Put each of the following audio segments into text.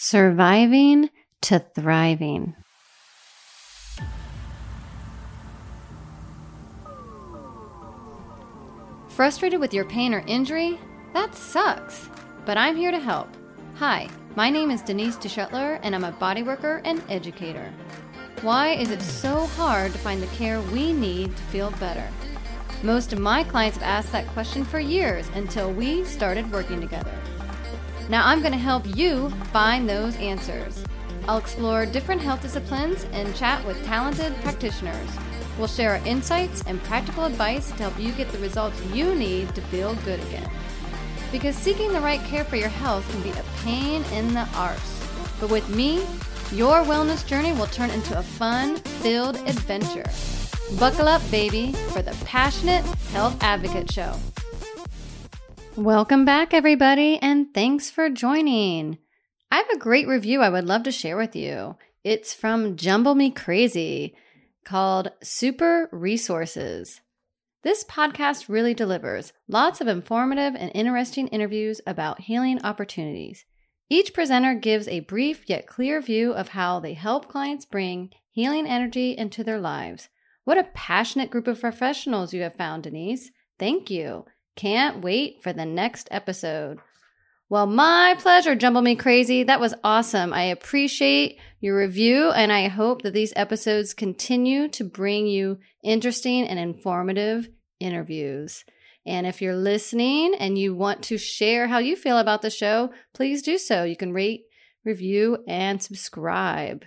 Surviving to thriving. Frustrated with your pain or injury? That sucks. But I'm here to help. Hi, my name is Denise DeShetler, and I'm a bodyworker and educator. Why is it so hard to find the care we need to feel better? Most of my clients have asked that question for years until we started working together. Now I'm going to help you find those answers. I'll explore different health disciplines and chat with talented practitioners. We'll share our insights and practical advice to help you get the results you need to feel good again. Because seeking the right care for your health can be a pain in the arse. But with me, your wellness journey will turn into a fun filled adventure. Buckle up, baby, for the Passionate Health Advocate Show. Welcome back, everybody, and thanks for joining. I have a great review I would love to share with you. It's from Jumble Me Crazy called Super Resources. This podcast really delivers lots of informative and interesting interviews about healing opportunities. Each presenter gives a brief yet clear view of how they help clients bring healing energy into their lives. What a passionate group of professionals you have found, Denise. Thank you. Can't wait for the next episode. Well, my pleasure, Jumble Me Crazy. That was awesome. I appreciate your review, and I hope that these episodes continue to bring you interesting and informative interviews. And if you're listening and you want to share how you feel about the show, please do so. You can rate, review, and subscribe.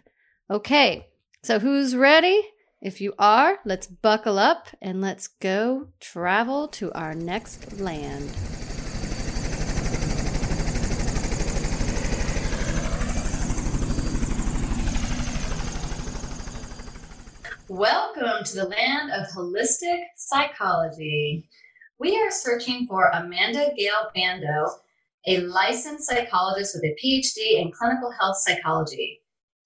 Okay, so who's ready? If you are, let's buckle up and let's go travel to our next land. Welcome to the land of holistic psychology. We are searching for Amanda Gale Bando, a licensed psychologist with a PhD in clinical health psychology,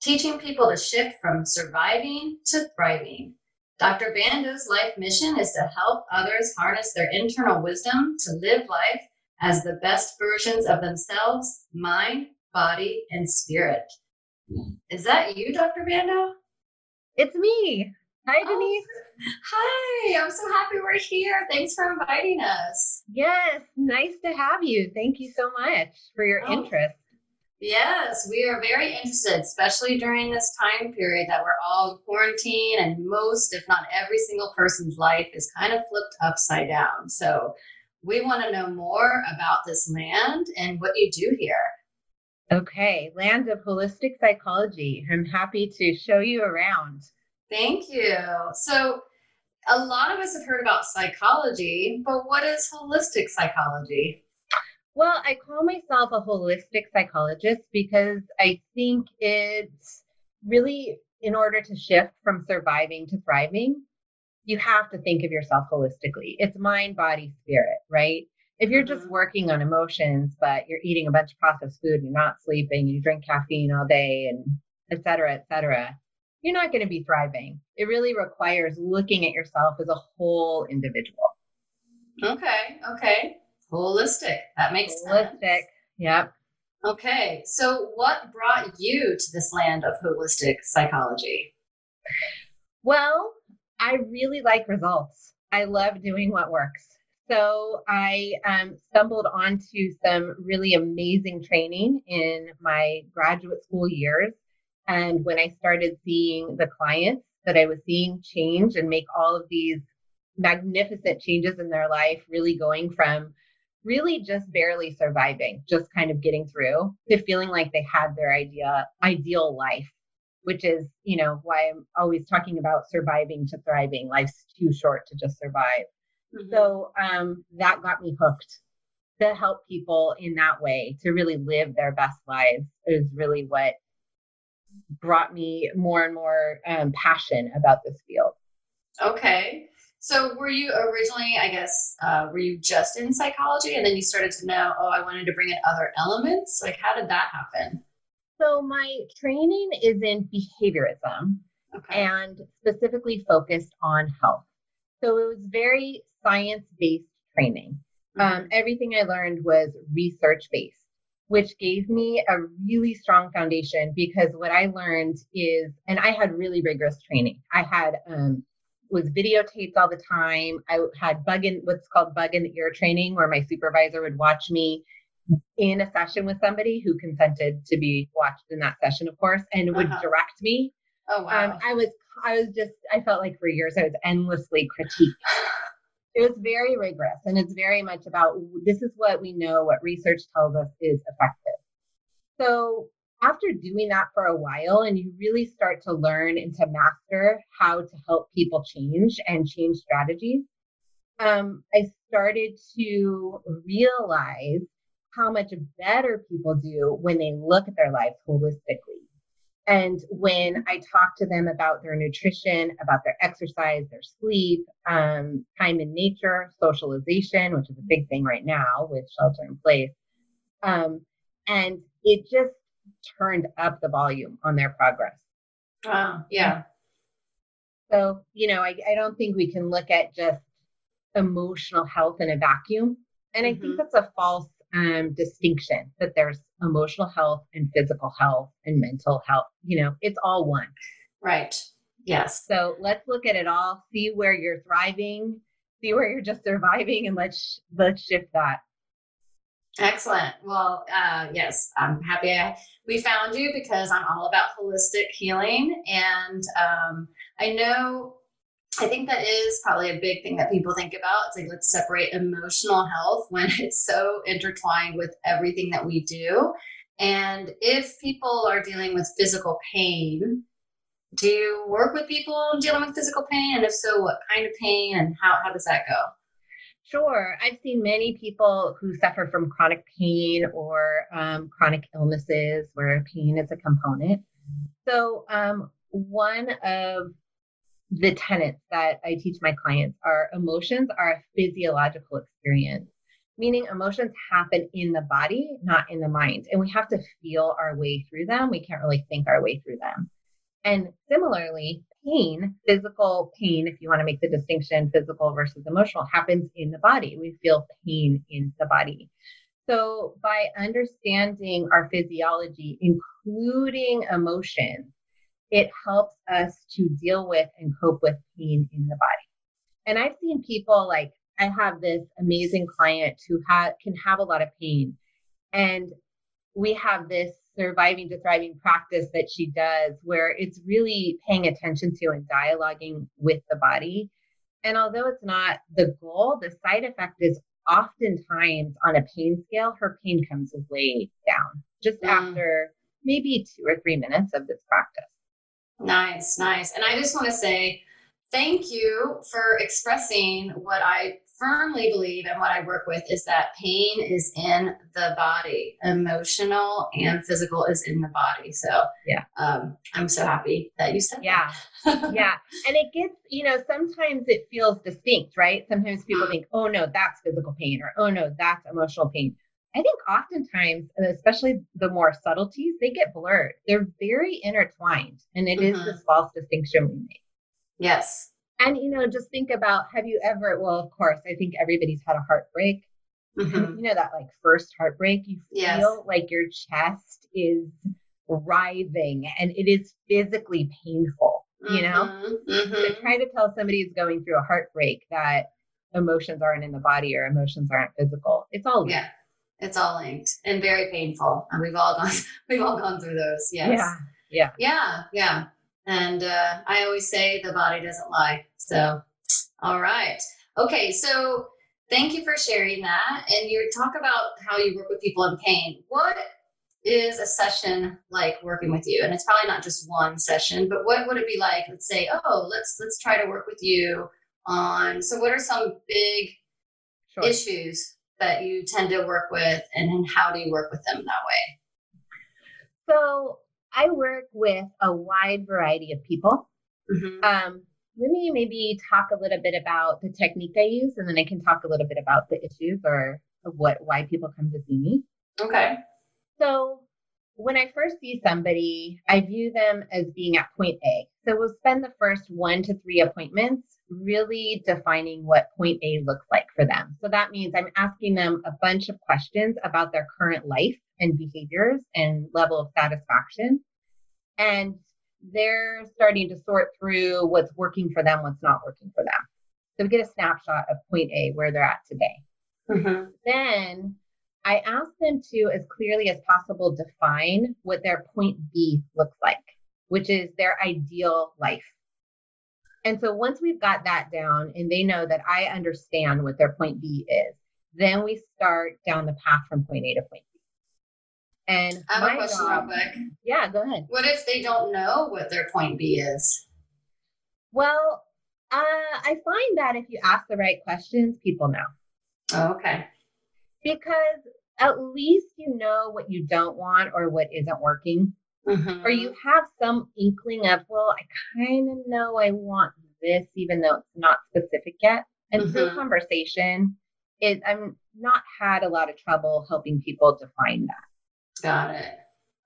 teaching people to shift from surviving to thriving. Dr. Bando's life mission is to help others harness their internal wisdom to live life as the best versions of themselves, mind, body, and spirit. Is that you, Dr. Bando? It's me. Hi, oh, Denise. Oh, hi, I'm so happy we're here. Thanks for inviting us. Yes, nice to have you. Thank you so much for your oh. interest. Yes, we are very interested, especially during this time period that we're all in quarantine and most, if not every single person's life is kind of flipped upside down. So we want to know more about this land and what you do here. Okay, Land of Holistic Psychology. I'm happy to show you around. Thank you. So, a lot of us have heard about psychology, but what is holistic psychology? Well, I call myself a holistic psychologist because I think it's really in order to shift from surviving to thriving, you have to think of yourself holistically. It's mind, body, spirit, right? If you're just mm-hmm. working on emotions, but you're eating a bunch of processed food, you're not sleeping, you drink caffeine all day, and et cetera, et cetera, you're not going to be thriving. It really requires looking at yourself as a whole individual. Okay. Okay. Holistic. That makes holistic. sense. Yep. Okay. So, what brought you to this land of holistic psychology? Well, I really like results. I love doing what works. So I um, stumbled onto some really amazing training in my graduate school years. And when I started seeing the clients that I was seeing change and make all of these magnificent changes in their life, really going from really just barely surviving, just kind of getting through to feeling like they had their idea, ideal life, which is, you know, why I'm always talking about surviving to thriving. Life's too short to just survive. Mm-hmm. So um, that got me hooked to help people in that way to really live their best lives is really what brought me more and more um, passion about this field. Okay. So were you originally, I guess, uh, were you just in psychology and then you started to know, oh, I wanted to bring in other elements? Like, how did that happen? So my training is in behaviorism okay. and specifically focused on health. So it was very science based training. Mm-hmm. Um, everything I learned was research based. which gave me a really strong foundation because what I learned is, and I had really rigorous training. I had um, was videotaped all the time. I had bug in what's called bug in the ear training, where my supervisor would watch me in a session with somebody who consented to be watched in that session, of course, and would uh-huh. direct me. Oh wow! Um, I was I was just I felt like for years I was endlessly critiqued. it was very rigorous, and it's very much about this is what we know, what research tells us is effective. So after doing that for a while, and you really start to learn and to master how to help people change and change strategies, um, I started to realize how much better people do when they look at their lives holistically. And when I talk to them about their nutrition, about their exercise, their sleep, um, time in nature, socialization, which is a big thing right now with shelter in place, um, and it just turned up the volume on their progress. Wow. Yeah. So, you know, I, I don't think we can look at just emotional health in a vacuum. And mm-hmm. I think mm-hmm. that's a false um, distinction that there's emotional health and physical health and mental health. You know, it's all one. Right. Yes. So let's look at it all, see where you're thriving, see where you're just surviving, and let's let's shift that. Excellent. Well, uh, yes, I'm happy I, we found you because I'm all about holistic healing. And um, I know, I think that is probably a big thing that people think about. It's like, let's separate emotional health when it's so intertwined with everything that we do. And if people are dealing with physical pain, do you work with people dealing with physical pain? And if so, what kind of pain and how, how does that go? Sure. I've seen many people who suffer from chronic pain or um, chronic illnesses where pain is a component. So, um, one of the tenets that I teach my clients are emotions are a physiological experience, meaning emotions happen in the body, not in the mind. And we have to feel our way through them. We can't really think our way through them. And similarly, pain, physical pain, if you want to make the distinction physical versus emotional, happens in the body. We feel pain in the body. So, by understanding our physiology, including emotions, it helps us to deal with and cope with pain in the body. And I've seen people like, I have this amazing client who ha- can have a lot of pain. And we have this surviving to thriving practice that she does where it's really paying attention to and dialoguing with the body. And although it's not the goal, the side effect is oftentimes on a pain scale, her pain comes way down just mm. after maybe two or three minutes of this practice. Nice, nice. And I just want to say thank you for expressing what I firmly believe and what I work with is that pain is in the body, emotional and physical is in the body. So yeah, um, I'm so happy that you said yeah, yeah. And it gets you know sometimes it feels distinct, right? Sometimes people mm-hmm. think, oh no, that's physical pain, or oh no, that's emotional pain. I think oftentimes, especially the more subtleties, they get blurred. They're very intertwined, and it mm-hmm. is this false distinction we make. Yes, and, you know, just think about have you ever, well, of course, I think everybody's had a heartbreak. Mm-hmm. You know, that like first heartbreak, you feel yes. like your chest is writhing and it is physically painful, you know? Mm-hmm. Mm-hmm. So try to tell somebody who's going through a heartbreak that emotions aren't in the body or emotions aren't physical. It's all linked. Yeah. It's all linked and very painful. And we've all gone we've all gone through those. Yes. Yeah. Yeah. Yeah. Yeah. And uh, I always say the body doesn't lie. So, all right. Okay. So, thank you for sharing that. And you talk about how you work with people in pain. What is a session like working with you? And it's probably not just one session, but what would it be like? Let's say, oh, let's let's try to work with you on. So, what are some big sure. issues that you tend to work with, and, and how do you work with them that way? So, I work with a wide variety of people. Mm-hmm. Um, let me maybe talk a little bit about the technique I use, and then I can talk a little bit about the issues or what why people come to see me. Okay. So when I first see somebody, I view them as being at point A. So we'll spend the first one to three appointments really defining what point A looks like for them. So that means I'm asking them a bunch of questions about their current life and behaviors and level of satisfaction. And they're starting to sort through what's working for them, what's not working for them. So we get a snapshot of point A, where they're at today. Mm-hmm. Then I ask them to, as clearly as possible, define what their point B looks like, which is their ideal life. And so once we've got that down and they know that I understand what their point B is, then we start down the path from point A to point B. And I have a question job, real quick. Yeah, go ahead. What if they don't know what their point B is? Well, uh, I find that if you ask the right questions, people know. Oh, okay. Because at least you know what you don't want or what isn't working. Mm-hmm. Or you have some inkling of, well, I kind of know I want this, even though it's not specific yet. And mm-hmm. through conversation, it I'm not had a lot of trouble helping people define that. Got it.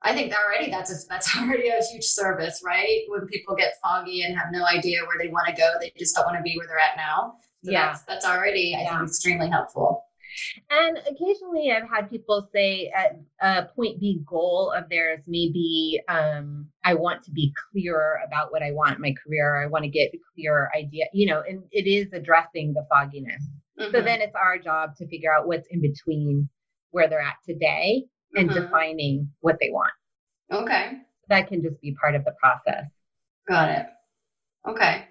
I think already that's a, that's already a huge service, right? When people get foggy and have no idea where they want to go, they just don't want to be where they're at now. So yeah, that's, that's already I yeah. think extremely helpful. And occasionally I've had people say at a point B goal of theirs maybe um, I want to be clearer about what I want in my career. I want to get a clearer idea, you know, and it is addressing the fogginess. Mm-hmm. So then it's our job to figure out what's in between where they're at today and mm-hmm. defining what they want. Okay. That can just be part of the process. Got it. Okay.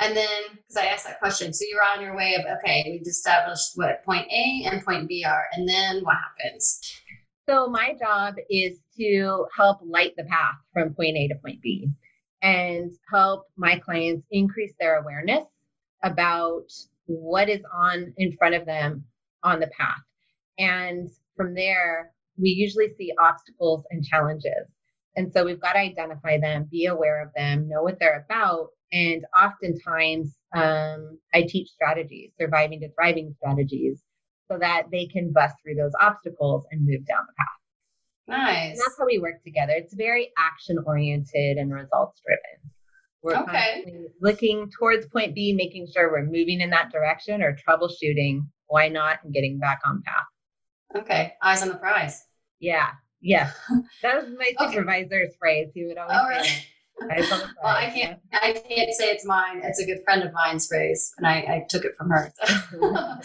And then, because I asked that question, so you're on your way of, okay, we've established what point A and point B are, and then what happens? So, my job is to help light the path from point A to point B and help my clients increase their awareness about what is on in front of them on the path. And from there, we usually see obstacles and challenges. And so we've got to identify them, be aware of them, know what they're about, and oftentimes, um, I teach strategies, surviving to thriving strategies, so that they can bust through those obstacles and move down the path. Nice. And that's how we work together. It's very action oriented and results driven. We're okay. looking towards point B, making sure we're moving in that direction or troubleshooting why not and getting back on path. Okay. Eyes on the prize. Yeah. Yeah. That was my supervisor's okay. phrase. He would always oh, say well, I can't. I can't say it's mine. It's a good friend of mine's phrase, and I, I took it from her.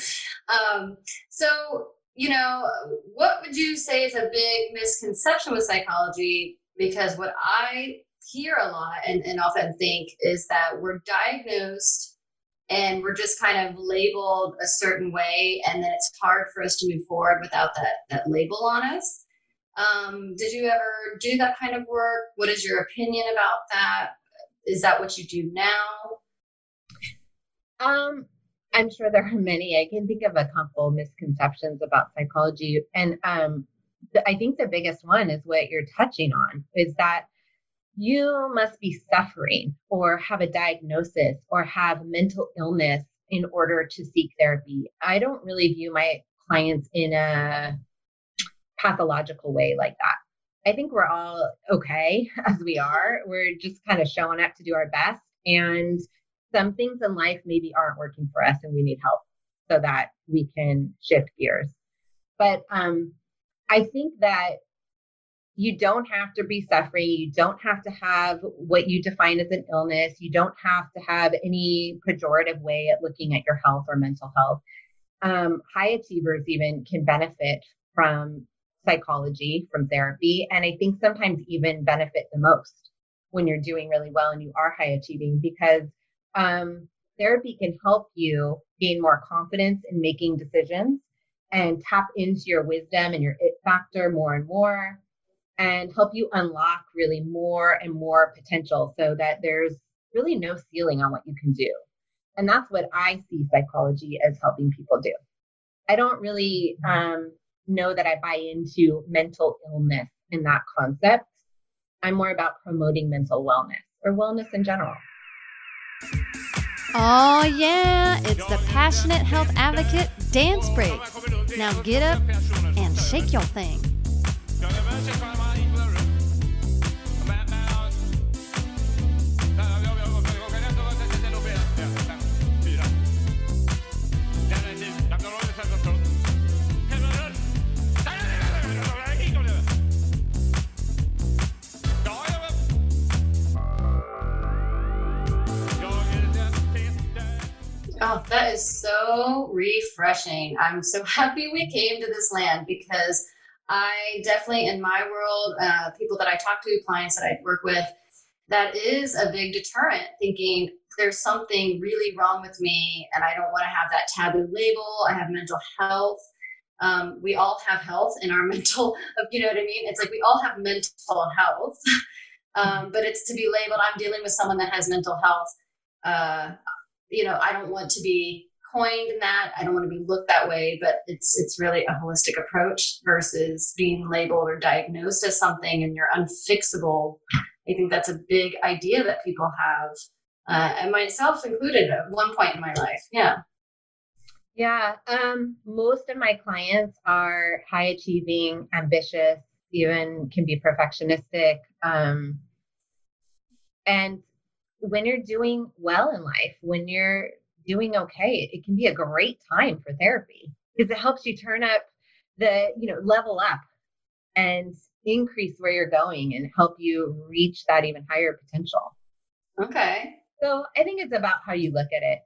um, so, you know, what would you say is a big misconception with psychology? Because what I hear a lot and, and often think is that we're diagnosed and we're just kind of labeled a certain way, and then it's hard for us to move forward without that that label on us. Um, did you ever do that kind of work? What is your opinion about that? Is that what you do now? Um, I'm sure there are many. I can think of a couple misconceptions about psychology, and um, I think the biggest one is what you're touching on: is that you must be suffering or have a diagnosis or have mental illness in order to seek therapy. I don't really view my clients in a pathological way like that. I think we're all okay as we are. We're just kind of showing up to do our best. And some things in life maybe aren't working for us and we need help so that we can shift gears. But um, I think that you don't have to be suffering. You don't have to have what you define as an illness. You don't have to have any pejorative way at looking at your health or mental health. Um, high achievers even can benefit from psychology from therapy. And I think sometimes even benefit the most when you're doing really well and you are high achieving because um, therapy can help you gain more confidence in making decisions and tap into your wisdom and your it factor more and more and help you unlock really more and more potential so that there's really no ceiling on what you can do. And that's what I see psychology as helping people do. I don't really um, know that I buy into mental illness in that concept. I'm more about promoting mental wellness or wellness in general. Oh, yeah, it's the Passionate Health Advocate Dance Break. Now get up and shake your thing. Oh, that is so refreshing. I'm so happy we came to this land because I definitely, in my world, uh, people that I talk to, clients that I work with, that is a big deterrent thinking there's something really wrong with me and I don't want to have that taboo label. I have mental health. Um, we all have health in our mental, you know what I mean? It's like we all have mental health, um, but it's to be labeled, I'm dealing with someone that has mental health. Uh, you know, I don't want to be coined in that. I don't want to be looked that way, but it's it's really a holistic approach versus being labeled or diagnosed as something and you're unfixable. I think that's a big idea that people have, uh, and myself included at one point in my life. Yeah. Yeah. Um, most of my clients are high achieving, ambitious, even can be perfectionistic. Um, and when you're doing well in life, when you're doing okay, it can be a great time for therapy because it helps you turn up the, you know, level up and increase where you're going and help you reach that even higher potential. Okay. So I think it's about how you look at it.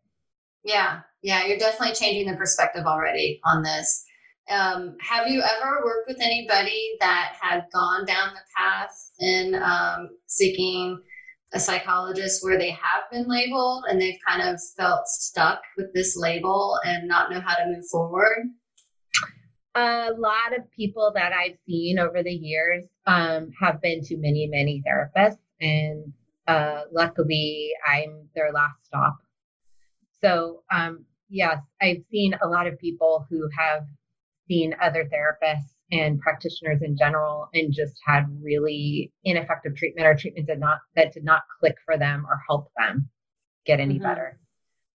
Yeah. Yeah. You're definitely changing the perspective already on this. Um, have you ever worked with anybody that had gone down the path in um, seeking a psychologist where they have been labeled and they've kind of felt stuck with this label and not know how to move forward? A lot of people that I've seen over the years um, have been to many, many therapists, and uh, luckily, I'm their last stop. So, um, yes, I've seen a lot of people who have seen other therapists and practitioners in general and just had really ineffective treatment or treatment did not that did not click for them or help them get any mm-hmm. better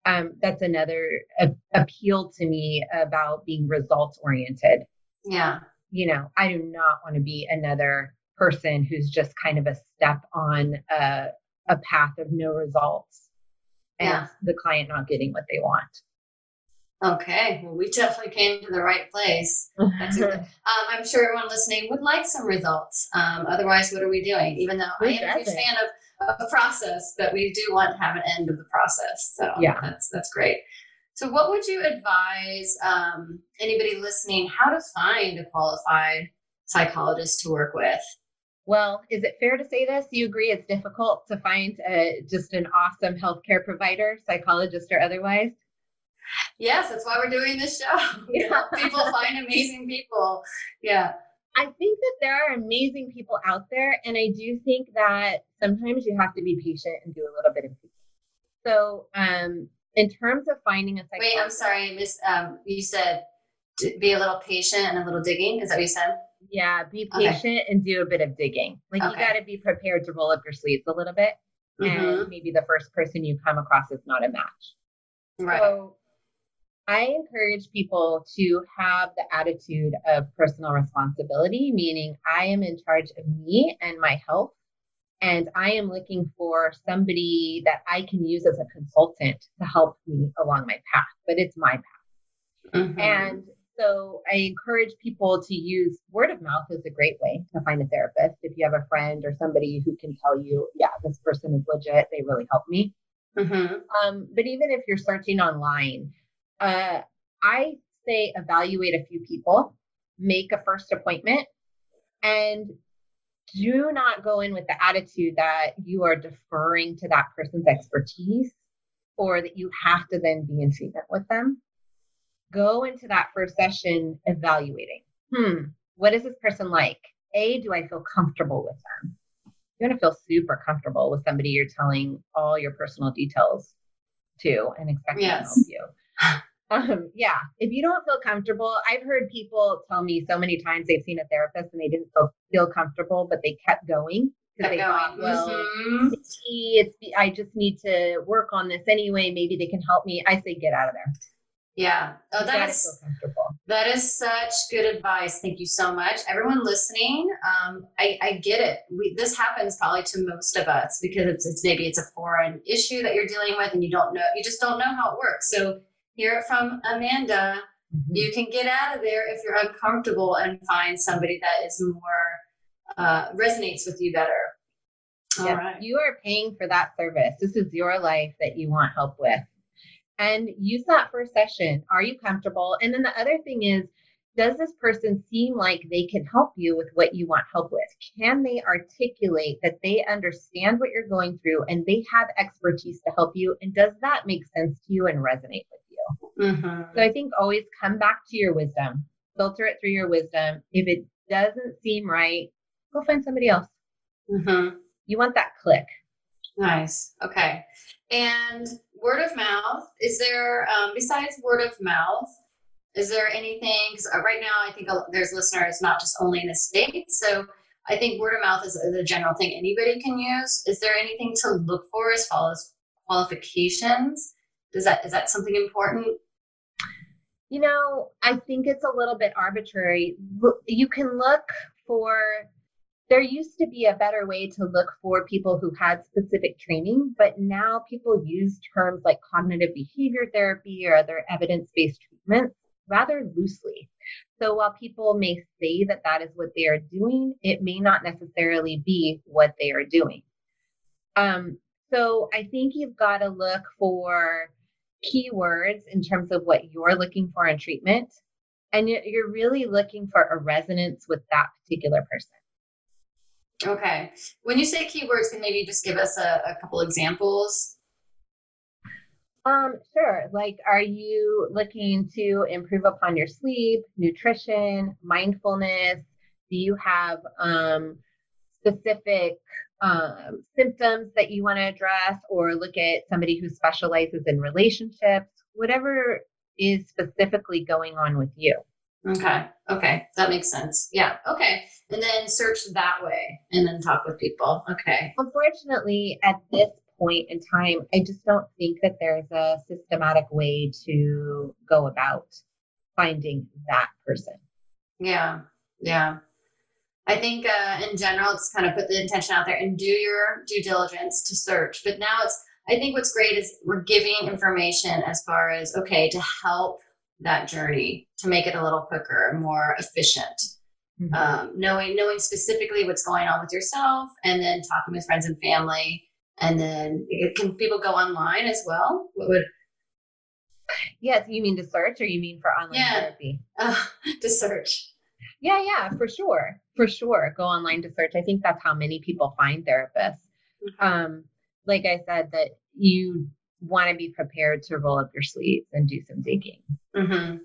um, that's another a, appeal to me about being results oriented yeah you know i do not want to be another person who's just kind of a step on a, a path of no results and yeah. the client not getting what they want Okay, well, we definitely came to the right place. Um, I'm sure everyone listening would like some results. Um, otherwise, what are we doing? Even though I am a huge fan of a process, but we do want to have an end of the process. So yeah, that's that's great. So, what would you advise um, anybody listening how to find a qualified psychologist to work with? Well, is it fair to say this? You agree it's difficult to find a, just an awesome healthcare provider, psychologist or otherwise? Yes, that's why we're doing this show. Yeah. people find amazing people. Yeah. I think that there are amazing people out there. And I do think that sometimes you have to be patient and do a little bit of So, um, in terms of finding a psychologist. Wait, I'm sorry, Miss. Um, you said be a little patient and a little digging. Is that what you said? Yeah, be patient okay. and do a bit of digging. Like okay. you got to be prepared to roll up your sleeves a little bit. Mm-hmm. And maybe the first person you come across is not a match. Right. So I encourage people to have the attitude of personal responsibility, meaning I am in charge of me and my health. And I am looking for somebody that I can use as a consultant to help me along my path, but it's my path. Mm-hmm. And so I encourage people to use word of mouth as a great way to find a therapist. If you have a friend or somebody who can tell you, yeah, this person is legit, they really help me. Mm-hmm. Um, but even if you're searching online, uh, I say evaluate a few people, make a first appointment, and do not go in with the attitude that you are deferring to that person's expertise or that you have to then be in treatment with them. Go into that first session evaluating. Hmm, what is this person like? A, do I feel comfortable with them? You're going to feel super comfortable with somebody you're telling all your personal details to and expecting yes. to help you. Um, yeah, if you don't feel comfortable, I've heard people tell me so many times they've seen a therapist and they didn't feel, feel comfortable, but they kept going because they going. thought, well, mm-hmm. it's I just need to work on this anyway. Maybe they can help me. I say get out of there. Yeah. Oh, that is that is such good advice. Thank you so much, everyone listening. Um, I, I get it. We, this happens probably to most of us because it's, it's maybe it's a foreign issue that you're dealing with, and you don't know. You just don't know how it works. So hear it from Amanda. Mm-hmm. You can get out of there if you're uncomfortable and find somebody that is more uh, resonates with you better. All yeah, right. You are paying for that service. This is your life that you want help with. and use that first session. Are you comfortable? And then the other thing is, does this person seem like they can help you with what you want help with? Can they articulate that they understand what you're going through and they have expertise to help you? And does that make sense to you and resonate with you? Mm-hmm. So I think always come back to your wisdom, filter it through your wisdom. If it doesn't seem right, go find somebody else. Mm-hmm. You want that click. Nice. Okay. And word of mouth, is there, um, besides word of mouth, is there anything? Because uh, right now, I think there's listeners not just only in the States. So I think word of mouth is a general thing anybody can use. Is there anything to look for as far as qualifications? Does that is that something important? You know, I think it's a little bit arbitrary. You can look for there used to be a better way to look for people who had specific training, but now people use terms like cognitive behavior therapy or other evidence based treatments rather loosely. So while people may say that that is what they are doing, it may not necessarily be what they are doing. Um, so I think you've got to look for keywords in terms of what you're looking for in treatment. And you're really looking for a resonance with that particular person. Okay. When you say keywords, can maybe just give us a, a couple examples? Um, sure. Like, are you looking to improve upon your sleep, nutrition, mindfulness? Do you have um, specific um, symptoms that you want to address, or look at somebody who specializes in relationships? Whatever is specifically going on with you. Okay. Okay. That makes sense. Yeah. Okay. And then search that way and then talk with people. Okay. Unfortunately, at this point in time, I just don't think that there's a systematic way to go about finding that person. Yeah. Yeah. I think uh, in general, it's kind of put the intention out there and do your due diligence to search. But now it's, I think what's great is we're giving information as far as, okay, to help that journey to make it a little quicker, more efficient. Mm-hmm. Um, knowing knowing specifically what's going on with yourself, and then talking with friends and family, and then it, can people go online as well? What would? Yes, you mean to search, or you mean for online yeah. therapy? Uh, to search. Yeah, yeah, for sure, for sure. Go online to search. I think that's how many people find therapists. Mm-hmm. Um, like I said, that you want to be prepared to roll up your sleeves and do some digging. Mm-hmm.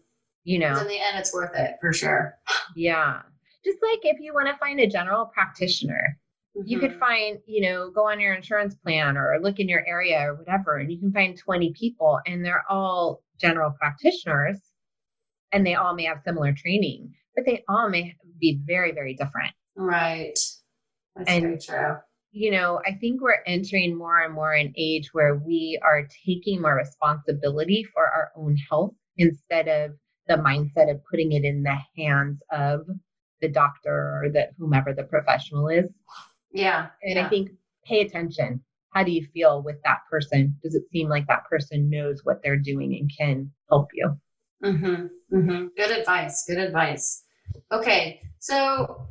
You know, in the end, it's worth it for sure. Yeah. Just like if you want to find a general practitioner, mm-hmm. you could mm-hmm. find, you know, go on your insurance plan or look in your area or whatever, and you can find 20 people and they're all general practitioners and they all may have similar training, but they all may be very, very different. Right. That's and, very true you know, I think we're entering more and more an age where we are taking more responsibility for our own health instead of the mindset of putting it in the hands of the doctor or that whomever the professional is. Yeah. And yeah. I think pay attention. How do you feel with that person? Does it seem like that person knows what they're doing and can help you? Mm-hmm. Mm-hmm. Good advice. Good advice. Okay. So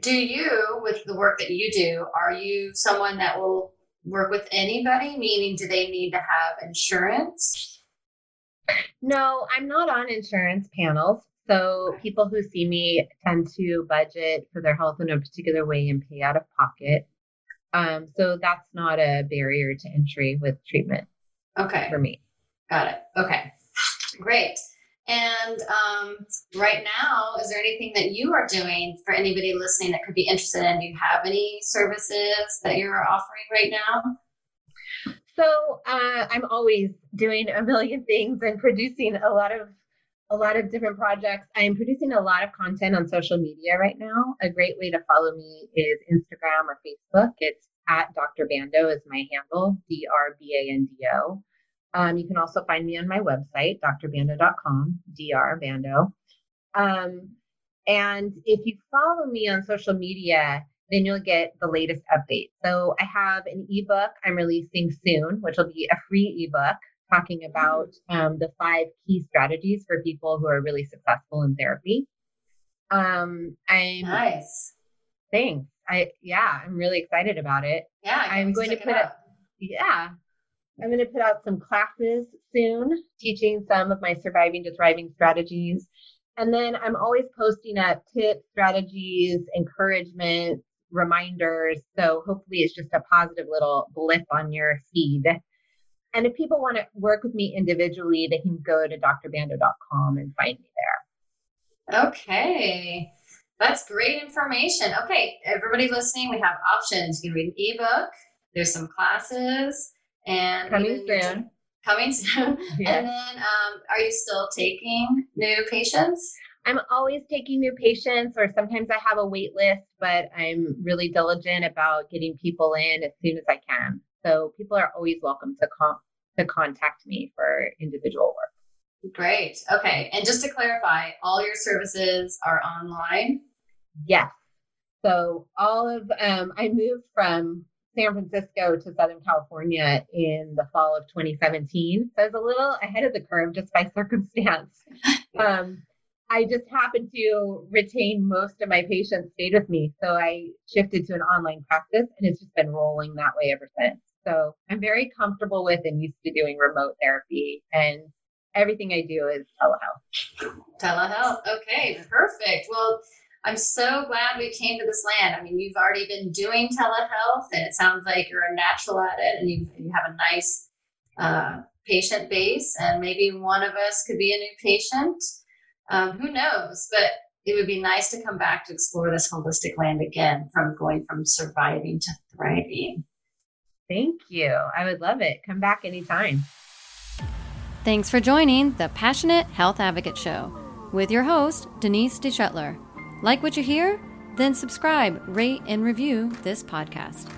do you with the work that you do are you someone that will work with anybody? Meaning do they need to have insurance? No i'm not on insurance panels. So people who see me tend to budget for their health in a particular way and pay out of pocket. Um, so that's not a barrier to entry with treatment okay. for me. Got it. Okay. Great and um, right now, is there anything that you are doing for anybody listening that could be interested in? Do you have any services that you're offering right now? So uh, I'm always doing a million things and producing a lot of a lot of different projects. I am producing a lot of content on social media right now. A great way to follow me is Instagram or Facebook. It's at Dr. Bando is my handle, D R B A N D O. Um, you can also find me on my website, drbando.com, dr bando. Um, and if you follow me on social media, then you'll get the latest updates. So I have an ebook I'm releasing soon, which will be a free ebook talking about um, the five key strategies for people who are really successful in therapy. Um, I'm nice. Thanks. I yeah, I'm really excited about it. Yeah, I'm going to put it. Yeah, I'm going to put out some classes soon, teaching some of my surviving to thriving strategies. And then I'm always posting up tips, strategies, encouragement, reminders. So hopefully it's just a positive little blip on your feed. And if people want to work with me individually, they can go to drbando.com and find me there. Okay. That's great information. Okay, everybody listening, we have options. You can read an ebook, there's some classes, and coming soon. Coming soon. And then, um, are you still taking new patients? I'm always taking new patients, or sometimes I have a wait list, but I'm really diligent about getting people in as soon as I can. So people are always welcome to com- to contact me for individual work. Great. Okay. And just to clarify, all your services are online? Yes. So all of um, I moved from San Francisco to Southern California in the fall of 2017. So I was a little ahead of the curve just by circumstance. Um, I just happened to retain most of my patients stayed with me. So I shifted to an online practice and it's just been rolling that way ever since. So I'm very comfortable with and used to doing remote therapy and everything I do is telehealth. Telehealth. Okay, perfect. Well, I'm so glad we came to this land. I mean, you've already been doing telehealth, and it sounds like you're a natural at it, and you you have a nice uh, patient base, and maybe one of us could be a new patient. Um, who knows? But it would be nice to come back to explore this holistic land again, from going from surviving to thriving. Thank you. I would love it. Come back anytime. Thanks for joining the Passionate Health Advocate Show with your host, Denise DeShetler. Like what you hear? Then subscribe, rate, and review this podcast.